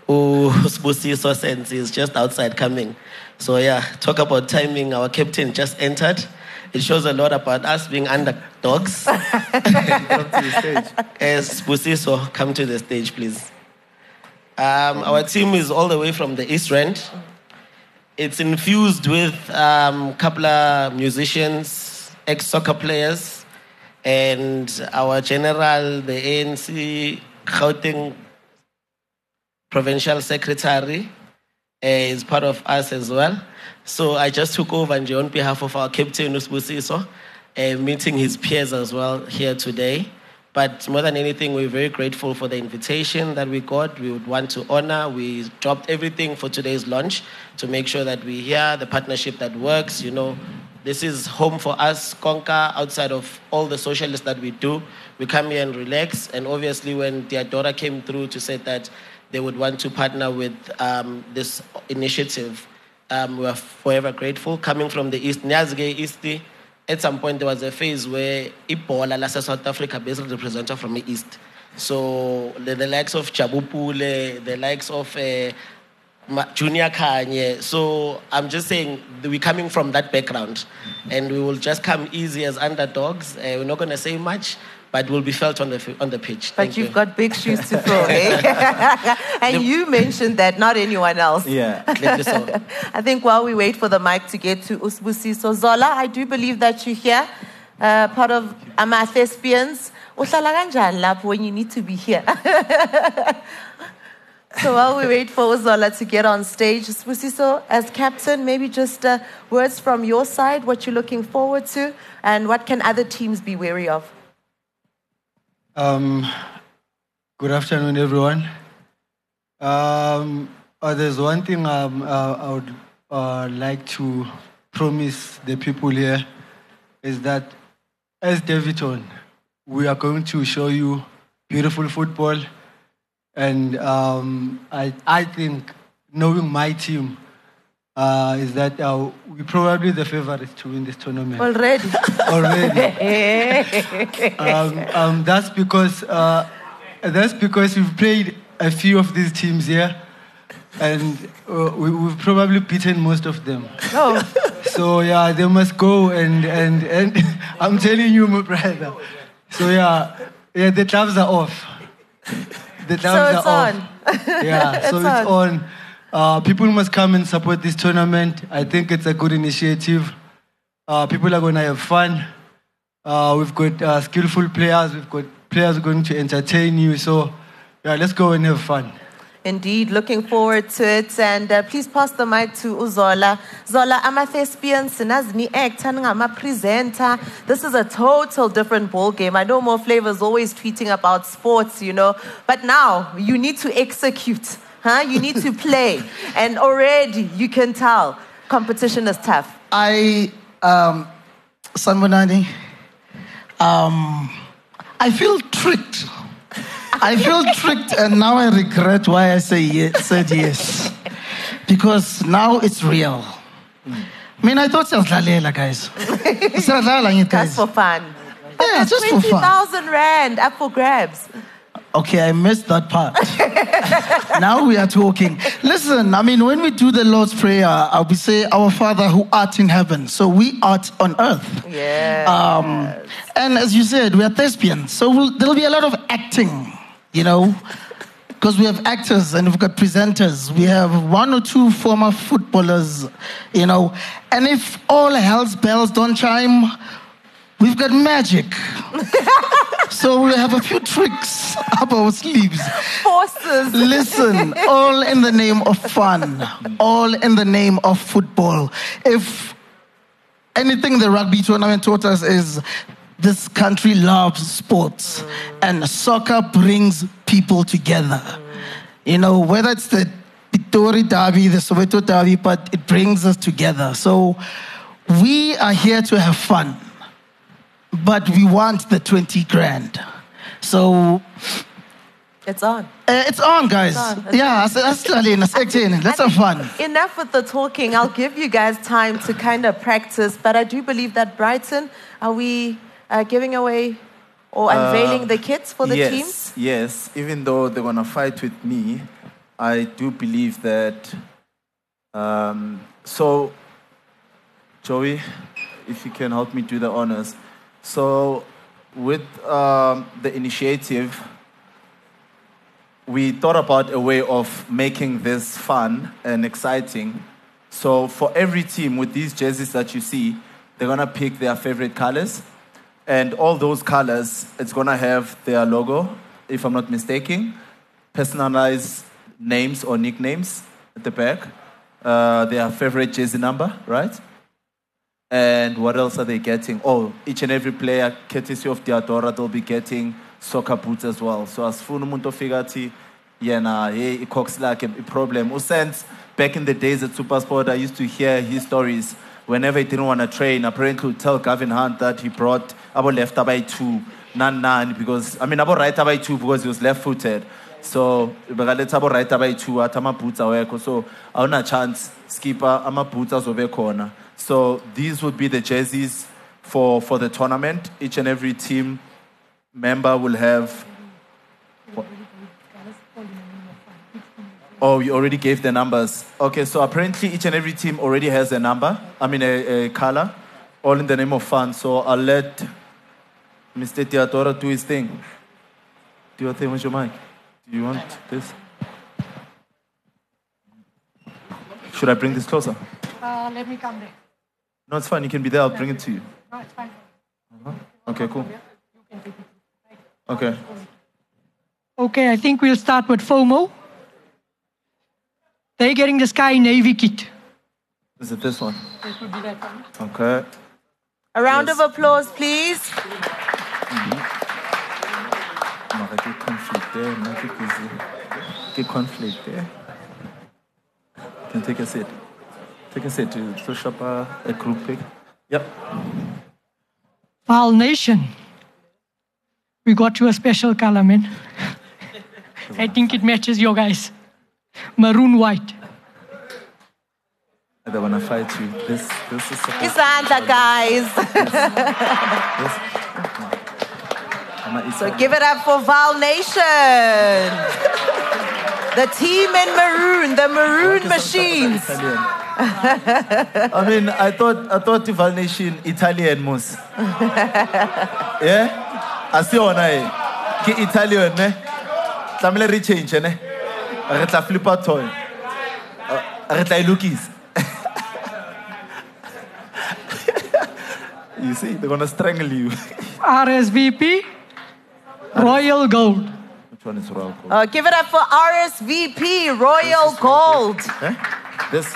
K: Oh, Sbusiso Sensi is just outside coming. So yeah, talk about timing. Our captain just entered. It shows a lot about us being underdogs.
C: Come to the stage.
K: As Busiso, come to the stage, please. Um, our team is all the way from the East Rand. It's infused with a um, couple of musicians, ex soccer players, and our general, the ANC Gauteng provincial secretary, uh, is part of us as well. So I just took over and on behalf of our captain Usbusiso, uh, meeting his peers as well here today. But more than anything, we're very grateful for the invitation that we got. We would want to honor. We dropped everything for today's launch to make sure that we hear the partnership that works. You know, this is home for us, Konka, outside of all the socialists that we do. We come here and relax. And obviously, when Diadora came through to say that they would want to partner with um, this initiative, um, we are forever grateful. Coming from the East, Nyazge East, at some point there was a phase where Ibola, last South Africa, basically represented from the East. So the, the likes of Jabu Pule, the likes of uh, Junior Khanye. So I'm just saying we're coming from that background, and we will just come easy as underdogs. Uh, we're not going to say much, but we'll be felt on the on the pitch.
B: But
K: Thank
B: you've
K: you.
B: got big shoes to fill, eh? and you mentioned that, not anyone else.
C: Yeah.
B: I think while we wait for the mic to get to Usbusiso Zola, I do believe that you're here, uh, part of Ama Thespians. When you need to be here? so while we wait for Zola to get on stage, Usbusiso, as captain, maybe just uh, words from your side, what you're looking forward to, and what can other teams be wary of?
F: Um, good afternoon, everyone. Um, uh, there's one thing um, uh, I would uh, like to promise the people here is that as Davidson, we are going to show you beautiful football. And um, I, I think, knowing my team, uh, is that uh, we're probably the favorites to win this tournament
B: Already.
F: already. um, um, that's because uh, that's because we've played a few of these teams here,
L: and uh, we, we've probably beaten most of them.
B: Oh.
L: So yeah, they must go and and and I'm telling you, my brother. So yeah, yeah, the gloves are off. The gloves
B: it's
L: are
B: on.
L: off. Yeah, so
B: It's
L: it's on. Uh, people must come and support this tournament. I think it's a good initiative. Uh, people are going to have fun. Uh, we've got uh, skillful players. We've got players going to entertain you. So, yeah, let's go and have fun.
B: Indeed, looking forward to it. And uh, please pass the mic to Uzola. Zola, I'm a thespian, sinazini actor, I'm a presenter. This is a total different ball game. I know more flavors always tweeting about sports, you know, but now you need to execute, huh? You need to play, and already you can tell competition is tough.
M: I, um, Sanbonani, um, I feel tricked. I feel tricked, and now I regret why I say yes, said yes. Because now it's real. I mean, I thought Siyadlalela, guys. Ngithi, guys.
B: That's for fun.
M: Yeah, just for fun.
B: 20,000 rand up for grabs.
M: Okay, I missed that part. now we are talking. Listen, I mean, when we do the Lord's Prayer, uh, we say, Our Father who art in heaven. So we art on earth.
B: Yeah.
M: Um, and as you said, we are thespians. So we'll, there'll be a lot of acting, you know, because we have actors and we've got presenters. We have one or two former footballers, you know. And if all hell's bells don't chime, we've got magic. so we have a few tricks up our sleeves.
B: Forces.
M: Listen, all in the name of fun, all in the name of football. If anything the rugby tournament taught us is this country loves sports and soccer brings people together. You know, whether it's the Pitori Derby, the Soweto Derby, but it brings us together. So we are here to have fun, but we want the 20 grand. So
B: It's on.
M: uh, it's on, guys.
B: It's on. It's
M: yeah, as- let's have fun.
B: Enough with the talking. I'll give you guys time to kind of practice, but I do believe that Brighton, are we uh, giving away or unveiling
C: Uh,
B: the kits for the
C: yes,
B: teams?
C: Yes, even though they're gonna fight with me, I do believe that. Um, so, Joey, if you can help me do the honors. So, with um, the initiative, we thought about a way of making this fun and exciting. So, for every team with these jerseys that you see, they're gonna pick their favorite colors. And all those colors, it's gonna have their logo, if I'm not mistaken, personalized names or nicknames at the back, uh, their favorite jersey number, right? And what else are they getting? Oh, each and every player, courtesy of Diadora, they'll be getting soccer boots as well. So as funa umuntu ofika athi yena lakhe a problem. Usense back in the days at Supersport, I used to hear his stories. Whenever he didn't want to train, apparently would tell Gavin Hunt that he brought abo left by two, nan nan because I mean abo right by two because he was left-footed. So bekaletha abo right by two athi ama boots awekho. So awuna chance skipper ama boots azobe khona. So these would be the jerseys for for the tournament. Each and every team member will have. Oh, you already gave the numbers. Okay, so apparently each and every team already has a number. I mean a, a color, all in the name of fun. So I'll let Mr. Teodoro do his thing. Do your thing with your mic. Do you want this? Should I bring this closer?
D: Uh, let me come there.
C: No, it's fine. You can be there. I'll bring it to you.
D: No, it's fine. Uh-huh.
C: Okay, cool. Okay.
D: Okay, I think we'll start with FOMO. They're getting the Sky Navy kit.
C: Is it this one?
D: This would be that one.
C: Okay.
B: A round of applause, please. Mm-hmm.
C: Mara ke conflict there, nna ke busy. Ke conflict there. Can take a seat. Take a seat to, to shop a, a group pic. Yep.
D: Val Nation. We got you a special color, man. I think it matches your guys. Maroon white.
C: I don't wanna fight you. This this is supposed
B: Isandla, guys.
C: I'm
B: so give it up for Val Nation. The team in maroon, the maroon machines.
C: Italian. I mean, I thought I thought Val Nation Italian mus. yeah? Asiona eh. Ke Italian eh? ne. Tlamehile re change ne. Re tla flipa toy. Uh, re tla e lokisa. You see, they're gonna strangle you.
D: RSVP, Royal Gold.
B: Uh, give it up for RSVP, Royal Gold.
C: Eh? This,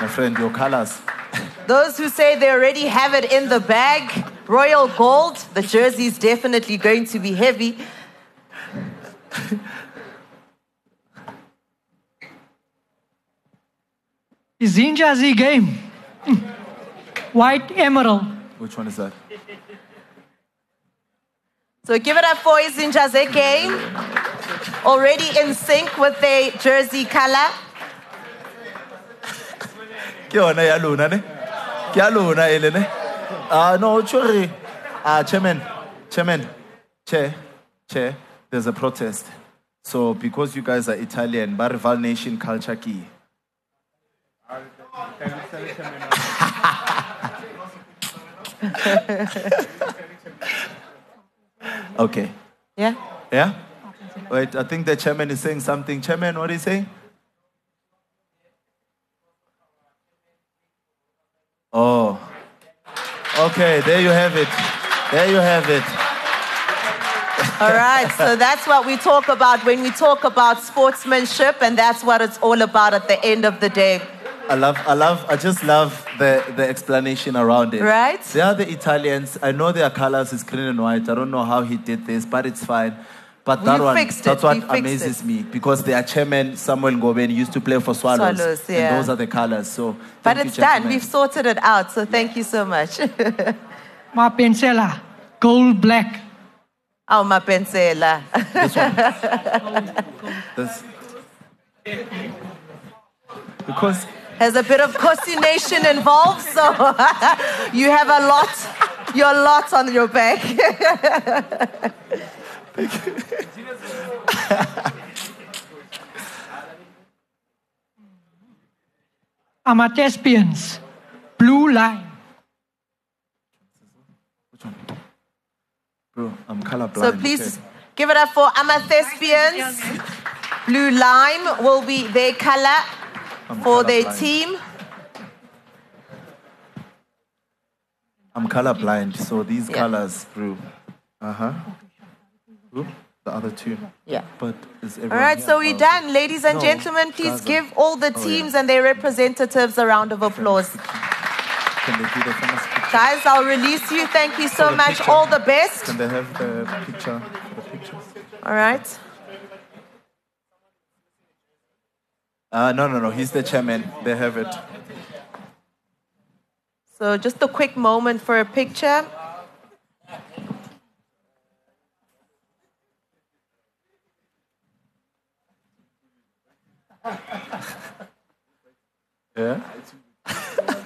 C: my friend, your colors.
B: Those who say they already have it in the bag, Royal Gold, the jersey is definitely going to be heavy.
D: Izinjazi game. White Emerald.
C: Which one is that?
B: So give it up for Izinjaze game. Already in sync with their jersey color.
C: Ke yona ya lona ne? Ke ya lona ele ne? Ah no, chori. Ah chairman, chairman, chair, chair. There's a protest. So because you guys are Italian, Barival Nation culture key. Okay.
B: Yeah?
C: Yeah? Wait, I think the chairman is saying something. Chairman, what is he saying? Oh. Okay, there you have it. There you have it.
B: All right, so that's what we talk about when we talk about sportsmanship, and that's what it's all about at the end of the day.
C: I love, I love, I just love the, the explanation around it.
B: Right?
C: They are the Italians. I know their colors is green and white. I don't know how he did this, but it's fine. But that
B: We
C: one,
B: fixed it.
C: that's
B: We
C: what
B: fixed
C: amazes me because their chairman Samuel Goben used to play for Swallows,
B: Swallows, yeah.
C: and those are the colors. So,
B: But it's
C: you,
B: done.
C: gentlemen.
B: We've sorted it out, so thank you so much.
D: Mapensela, gold black.
B: oh, Mapensela.
C: This- because
B: There's a bit of coordination involved, so you have a lot, your lot on your back.
D: Amathespians, blue line.
C: bro, I'm colorblind.
B: So please
C: okay.
B: give it up for Amathespians. Blue lime will be their color
C: I'm
B: for their team.
C: I'm colorblind, so these
B: Yeah.
C: colors, bro. Uh huh. The other two.
B: Yeah.
C: But is everyone
B: All right, so we're done. Ladies and
C: No,
B: gentlemen, please
C: Gaza.
B: give all the
C: Oh, yeah.
B: teams and their representatives a round of applause.
C: Can they do the famous?
B: Guys, I'll release you. Thank you so much.
C: picture?
B: All the best.
C: Can they have the picture the pictures?
B: All right.
C: Uh, no, no, no. He's the chairman. They have it.
B: So just a quick moment for a picture.
C: Yeah.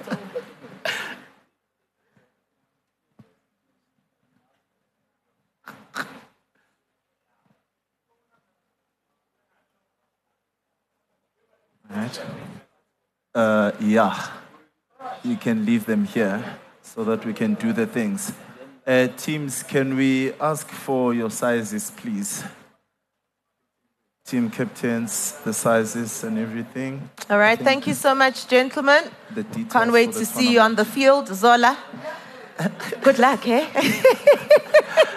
C: Right. Uh, yeah. You can leave them here so that we can do the things. Uh, teams, can we ask for your sizes, please? Team captains, the sizes and everything.
B: All right. Thank you so much, gentlemen. Can't wait to see you on the field, Zola. Good luck, eh?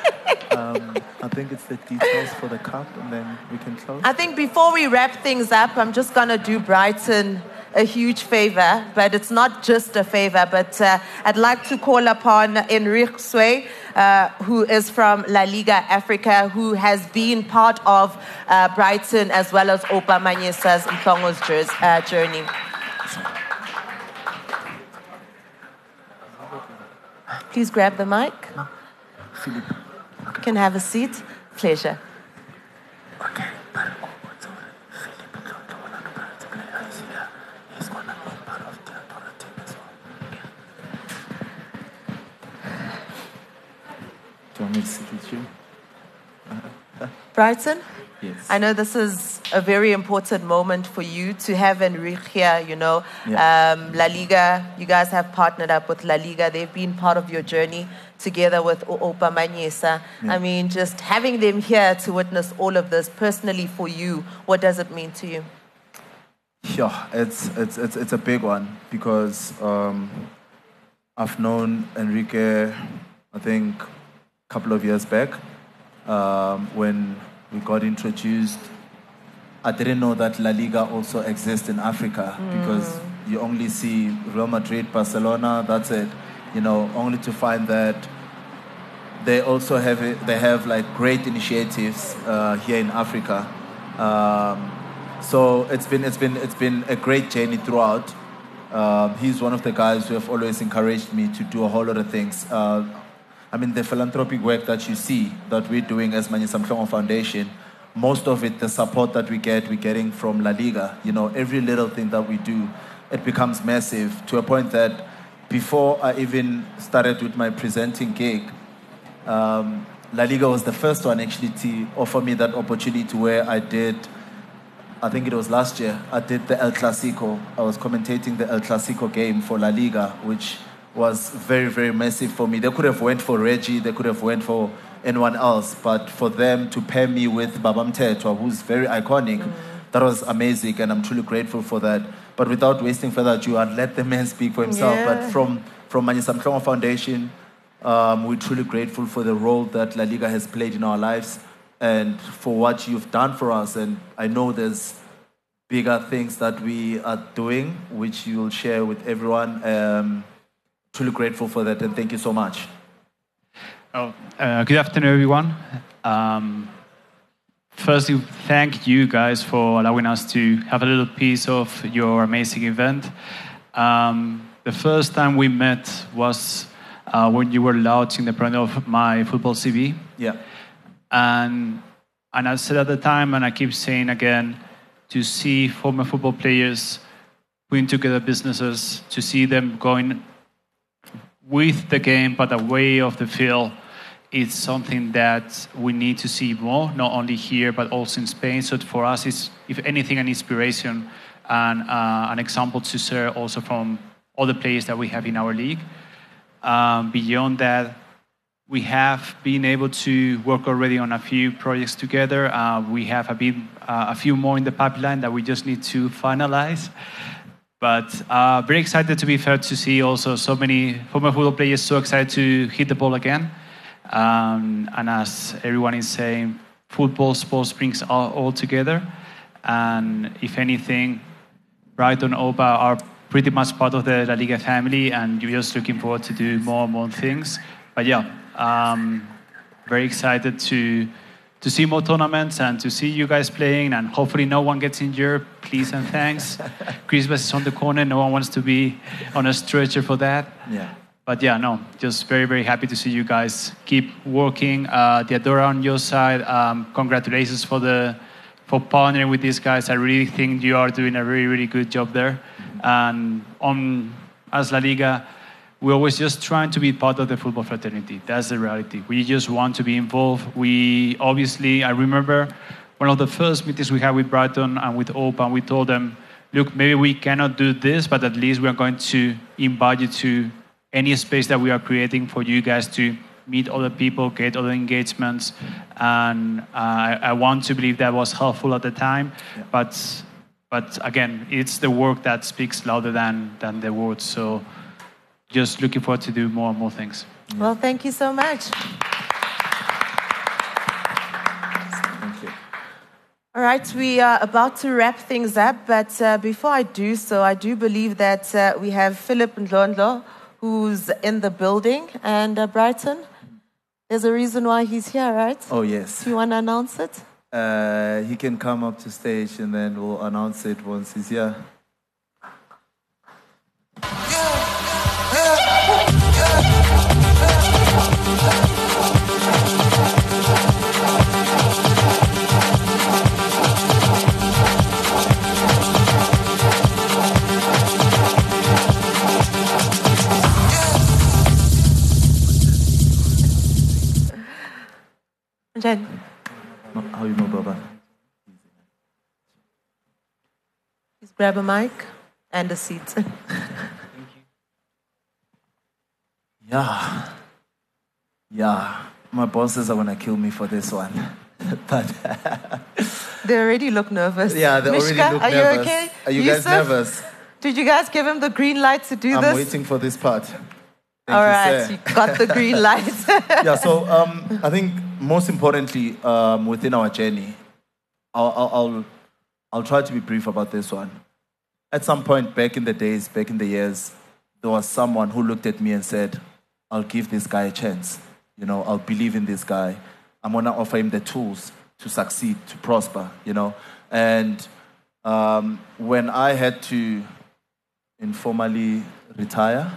C: Um, I think it's the details for the cup, and then we can close.
B: I think before we wrap things up, I'm just going to do Brighton a huge favor, but it's not just a favor, but uh, I'd like to call upon Enrique Sway, uh, who is from La Liga Africa, who has been part of uh, Brighton as well as Opa Manyisa's jours- uh, journey. Please grab the mic. Can have a seat. Pleasure. Okay.
C: Do you want me to sit with you?
B: Brighton,
C: Yes.
B: I know this is a very important moment for you to have Enrique here, you know.
C: Yeah.
B: Um, La Liga, you guys have partnered up with La Liga. They've been part of your journey together with Opa Manyisa.
C: Yeah.
B: I mean, just having them here to witness all of this personally for you, what does it mean to you?
C: Yeah, it's, it's, it's, it's a big one because um, I've known Enrique, I think, a couple of years back um, when we got introduced. I didn't know that La Liga also exists in Africa because you only see Real Madrid, Barcelona, that's it. You know, only to find that they also have it, they have like great initiatives uh, here in Africa. Um, so it's been it's been it's been a great journey throughout. Um, he's one of the guys who have always encouraged me to do a whole lot of things. Uh, I mean, the philanthropic work that you see that we're doing as Manyisa Mhlongo Foundation, most of it, the support that we get, we're getting from La Liga. You know, every little thing that we do, it becomes massive to a point that before I even started with my presenting gig, um, La Liga was the first one actually to offer me that opportunity where I did, I think it was last year, I did the El Clasico. I was commentating the El Clasico game for La Liga, which was very, very massive for me. They could have went for Reggie, they could have went for anyone else, but for them to pair me with Babam Tetwa, who's very iconic, that was amazing, and I'm truly grateful for that. But without wasting further ado, I'd let the man speak for himself.
B: Yeah.
C: But from from Manyisa Mhlongo Foundation, um, we're truly grateful for the role that La Liga has played in our lives and for what you've done for us. And I know there's bigger things that we are doing, which you will share with everyone. Um, truly grateful for that, and thank you so much.
N: Oh, uh, good afternoon, everyone. Um, firstly, thank you guys for allowing us to have a little piece of your amazing event. Um, the first time we met was uh, when you were launching the brand of my football CV.
C: Yeah.
N: And, and I said at the time, and I keep saying again, to see former football players putting together businesses, to see them going with the game but away of the field it's something that we need to see more not only here but also in spain. So for us it's if anything an inspiration and uh, an example to share also from other players that we have in our league. Um, beyond that we have been able to work already on a few projects together. Uh, we have a, bit, uh, a few more in the pipeline that we just need to finalize but uh, very excited to be fair to see also so many former football players so excited to hit the ball again. Um, and as everyone is saying, football, sports brings all, all together. And if anything, Brighton, Oba are pretty much part of the La Liga family, and you're just looking forward to do more and more things. But yeah, um, very excited to to see more tournaments and to see you guys playing, and hopefully no one gets injured. Please and thanks. Christmas is on the corner. No one wants to be on a stretcher for that.
C: Yeah.
N: But yeah, no, just very, very happy to see you guys keep working. Uh, Diadora on your side, um, congratulations for the for partnering with these guys. I really think you are doing a really, really good job there. And on as La Liga, we're always just trying to be part of the football fraternity. That's the reality. We just want to be involved. We obviously, I remember one of the first meetings we had with Brighton and with Opa, and we told them, look, maybe we cannot do this, but at least we are going to invite you to any space that we are creating for you guys to meet other people, get other engagements. And uh, I, I want to believe that was helpful at the time. But, but again, it's the work that speaks louder than, than the words. So just looking forward to do more and more things.
B: Well, thank you so much.
C: Thank you.
B: All right, we are about to wrap things up, but uh, before I do so, I do believe that uh, we have Philip Ndlondlo, who's in the building, and uh, Brighton. There's a reason why he's here, right?
C: Oh, yes.
B: Do you want to announce it?
C: Uh, he can come up to stage and then we'll announce it once he's here.
B: Jen.
C: How you know, Baba?
B: Just grab a mic and a seat. Thank you.
C: Yeah. Yeah. My bosses are going to kill me for this one. but
B: they already look nervous.
C: yeah, they already
B: Mishka,
C: look
B: are
C: nervous.
B: you okay?
C: Are you
B: Yusuf?
C: guys nervous?
B: Did you guys give him the green light to do this?
C: I'm waiting for this part. Thank
B: All
C: you,
B: right, you got the green light.
C: yeah, so um, I think most importantly um, within our journey, I'll, I'll, I'll, I'll try to be brief about this one. At some point back in the days, back in the years, there was someone who looked at me and said, I'll give this guy a chance. You know, I'll believe in this guy. I'm going to offer him the tools to succeed, to prosper, you know. And um, when I had to informally retire,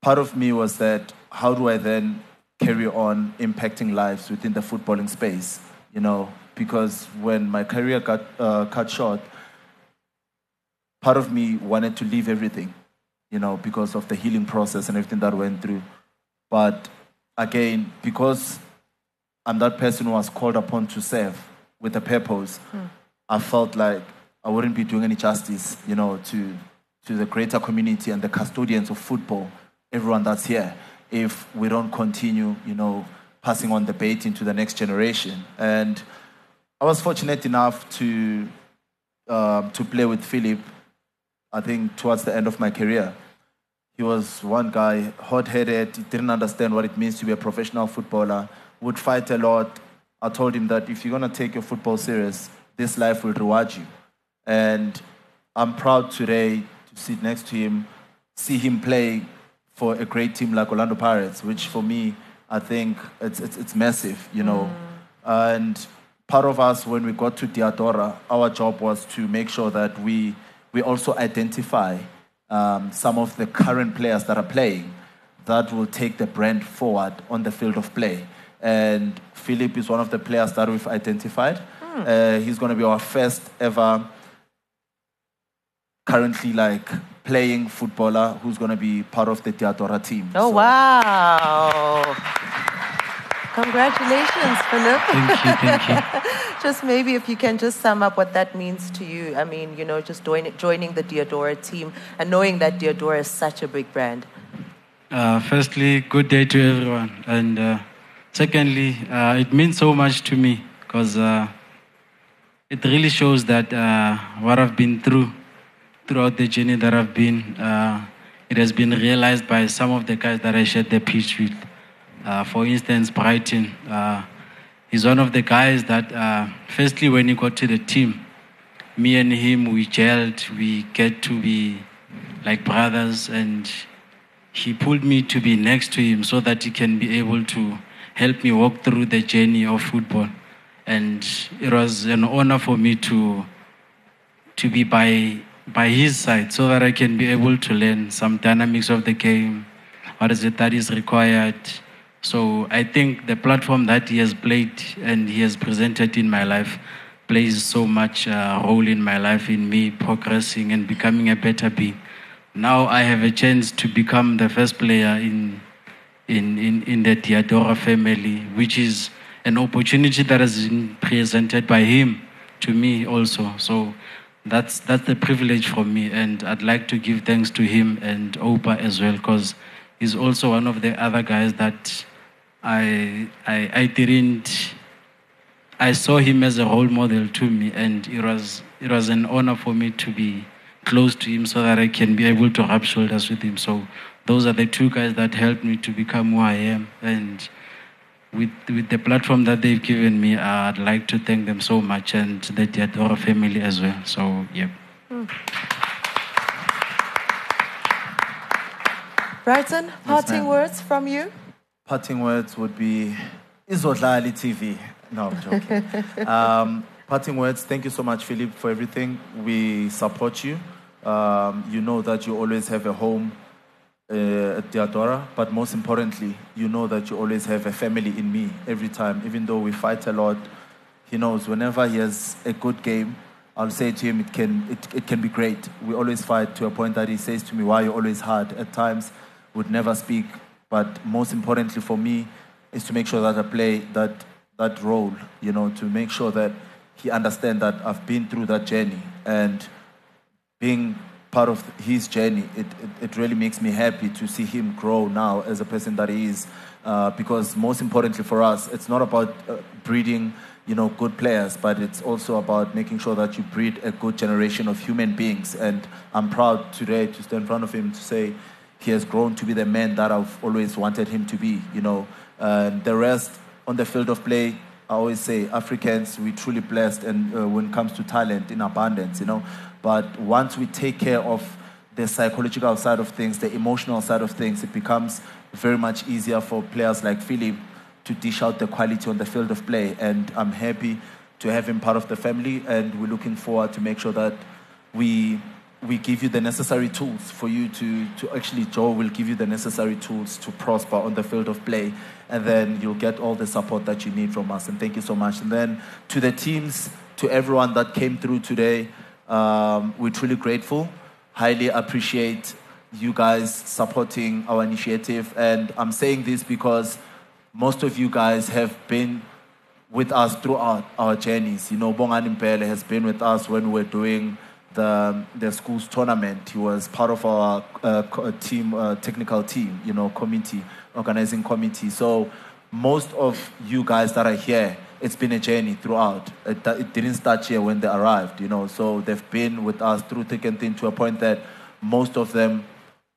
C: part of me was that how do I then carry on impacting lives within the footballing space? You know, because when my career got uh, cut short, part of me wanted to leave everything, you know, because of the healing process and everything that went through. But again, because I'm that person who was called upon to serve with a purpose, I felt like I wouldn't be doing any justice, you know, to to the greater community and the custodians of football, everyone that's here, if we don't continue, you know, passing on the bait to the next generation. And I was fortunate enough to um, to play with Philip. I think towards the end of my career, he was one guy, hot-headed. He didn't understand what it means to be a professional footballer. Would fight a lot. I told him that if you're gonna take your football serious, this life will reward you. And I'm proud today to sit next to him, see him play for a great team like Orlando Pirates, which for me, I think it's, it's, it's massive, you know. Mm. And part of us, when we got to Diadora, our job was to make sure that we, we also identify um, some of the current players that are playing that will take the brand forward on the field of play. And Philip is one of the players that we've identified. Uh, he's going to be our first ever currently like playing footballer who's going to be part of the Diadora team.
B: oh, wow. Congratulations, Philip.
H: Thank you, thank you.
B: just maybe if you can just sum up what that means to you. I mean, you know, just join, joining the Diadora team and knowing that Diadora is such a big brand.
H: Uh, firstly, good day to everyone. And uh, secondly, uh, it means so much to me because uh, it really shows that uh, what I've been through throughout the journey that I've been, uh, it has been realized by some of the guys that I shared the pitch with. Uh, for instance, Brighton. Uh, he's one of the guys that, uh, firstly, when he got to the team, me and him, we gelled, we get to be like brothers, and he pulled me to be next to him so that he can be able to help me walk through the journey of football. And it was an honor for me to to be by by his side so that I can be able to learn some dynamics of the game. What is it that is required? So I think the platform that he has played and he has presented in my life plays so much uh, role in my life in me progressing and becoming a better being. Now I have a chance to become the first player in in, in, in the Diadora family, which is an opportunity that has been presented by him to me also. So that's that's the privilege for me, and I'd like to give thanks to him and Opa as well, because he's also one of the other guys that I I I didn't. I saw him as a role model to me, and it was it was an honor for me to be close to him so that I can be able to rub shoulders with him. So those are the two guys that helped me to become who I am, and with with the platform that they've given me, uh, I'd like to thank them so much and the Diadora family as well. So yeah.
B: Brighton, parting words from you?
C: Parting words would be Izodlali TV. No, I'm joking. um, parting words, thank you so much, Philip, for everything. We support you. Um, you know that you always have a home uh, at Diadora, but most importantly, you know that you always have a family in me every time. Even though we fight a lot, he knows whenever he has a good game, I'll say to him, it can, it, it can be great. We always fight to a point that he says to me, why you're always hard. At times, would never speak, but most importantly for me is to make sure that I play that, that role, you know, to make sure that he understands that I've been through that journey and being part of his journey, it, it, it really makes me happy to see him grow now as a person that he is. Uh, because most importantly for us, it's not about uh, breeding, you know, good players, but it's also about making sure that you breed a good generation of human beings. And I'm proud today to stand in front of him to say he has grown to be the man that I've always wanted him to be. You know, the rest on the field of play, I always say Africans, we truly blessed, and uh, when it comes to talent in abundance, you know. But once we take care of the psychological side of things, the emotional side of things, it becomes very much easier for players like Philip to dish out the quality on the field of play. And I'm happy to have him part of the family, and we're looking forward to make sure that we we give you the necessary tools for you to, to actually, Joe will give you the necessary tools to prosper on the field of play. And then you'll get all the support that you need from us. And thank you so much. And then to the teams, to everyone that came through today, um, we're truly grateful. Highly appreciate you guys supporting our initiative. And I'm saying this because most of you guys have been with us throughout our journeys. You know, Bongani Mpele has been with us when we're doing the, the school's tournament. He was part of our uh, team, uh, technical team, you know, committee, organizing committee. So most of you guys that are here, it's been a journey throughout. It, it didn't start here when they arrived, you know. So they've been with us through thick and thin to a point that most of them,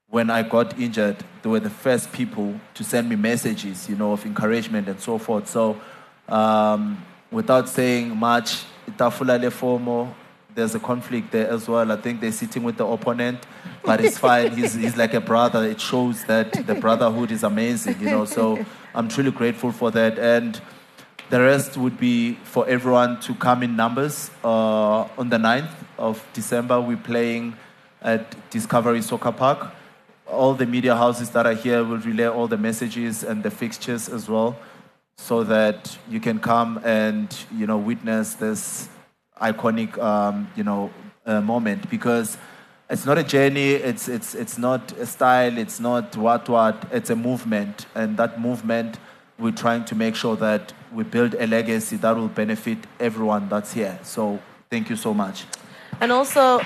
C: when I got injured, they were the first people to send me messages, you know, of encouragement and so forth. So um, without saying much, Itafula Lefomo, there's a conflict there as well. I think they're sitting with the opponent, but it's fine. He's, he's like a brother. It shows that the brotherhood is amazing, you know. So I'm truly grateful for that. And the rest would be for everyone to come in numbers. Uh, on the 9th of December, we're playing at Discovery Soccer Park. All the media houses that are here will relay all the messages and the fixtures as well, so that you can come and you know witness this iconic um, you know uh, moment because it's not a journey it's it's it's not a style it's not what what it's a movement and that movement we're trying to make sure that we build a legacy that will benefit everyone that's here so thank you so much
B: and also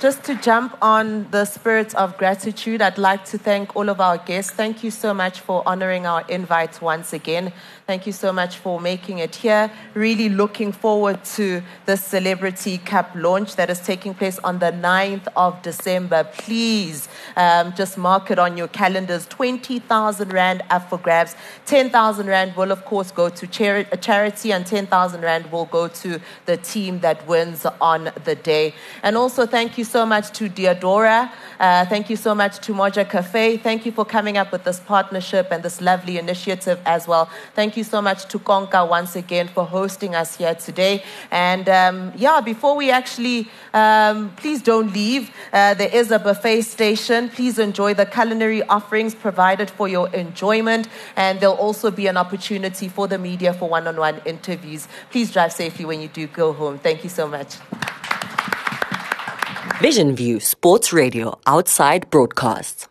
B: just to jump on the spirit of gratitude, I'd like to thank all of our guests. Thank you so much for honoring our invite once again. Thank you so much for making it here. Really looking forward to the Celebrity Cup launch that is taking place on the 9th of December. Please um, just mark it on your calendars. 20,000 Rand up for grabs. 10,000 Rand will, of course, go to chari- a charity, and 10,000 Rand will go to the team that wins on the day. And also, thank you so much to Diadora. Uh, thank you so much to Moja Cafe. Thank you for coming up with this partnership and this lovely initiative as well. Thank you so much to Konka once again for hosting us here today. And um, yeah, before we actually, um, please don't leave. Uh, there is a buffet station. Please enjoy the culinary offerings provided for your enjoyment. And there'll also be an opportunity for the media for one on one interviews. Please drive safely when you do go home. Thank you so much.
A: Vision View Sports Radio Outside Broadcasts.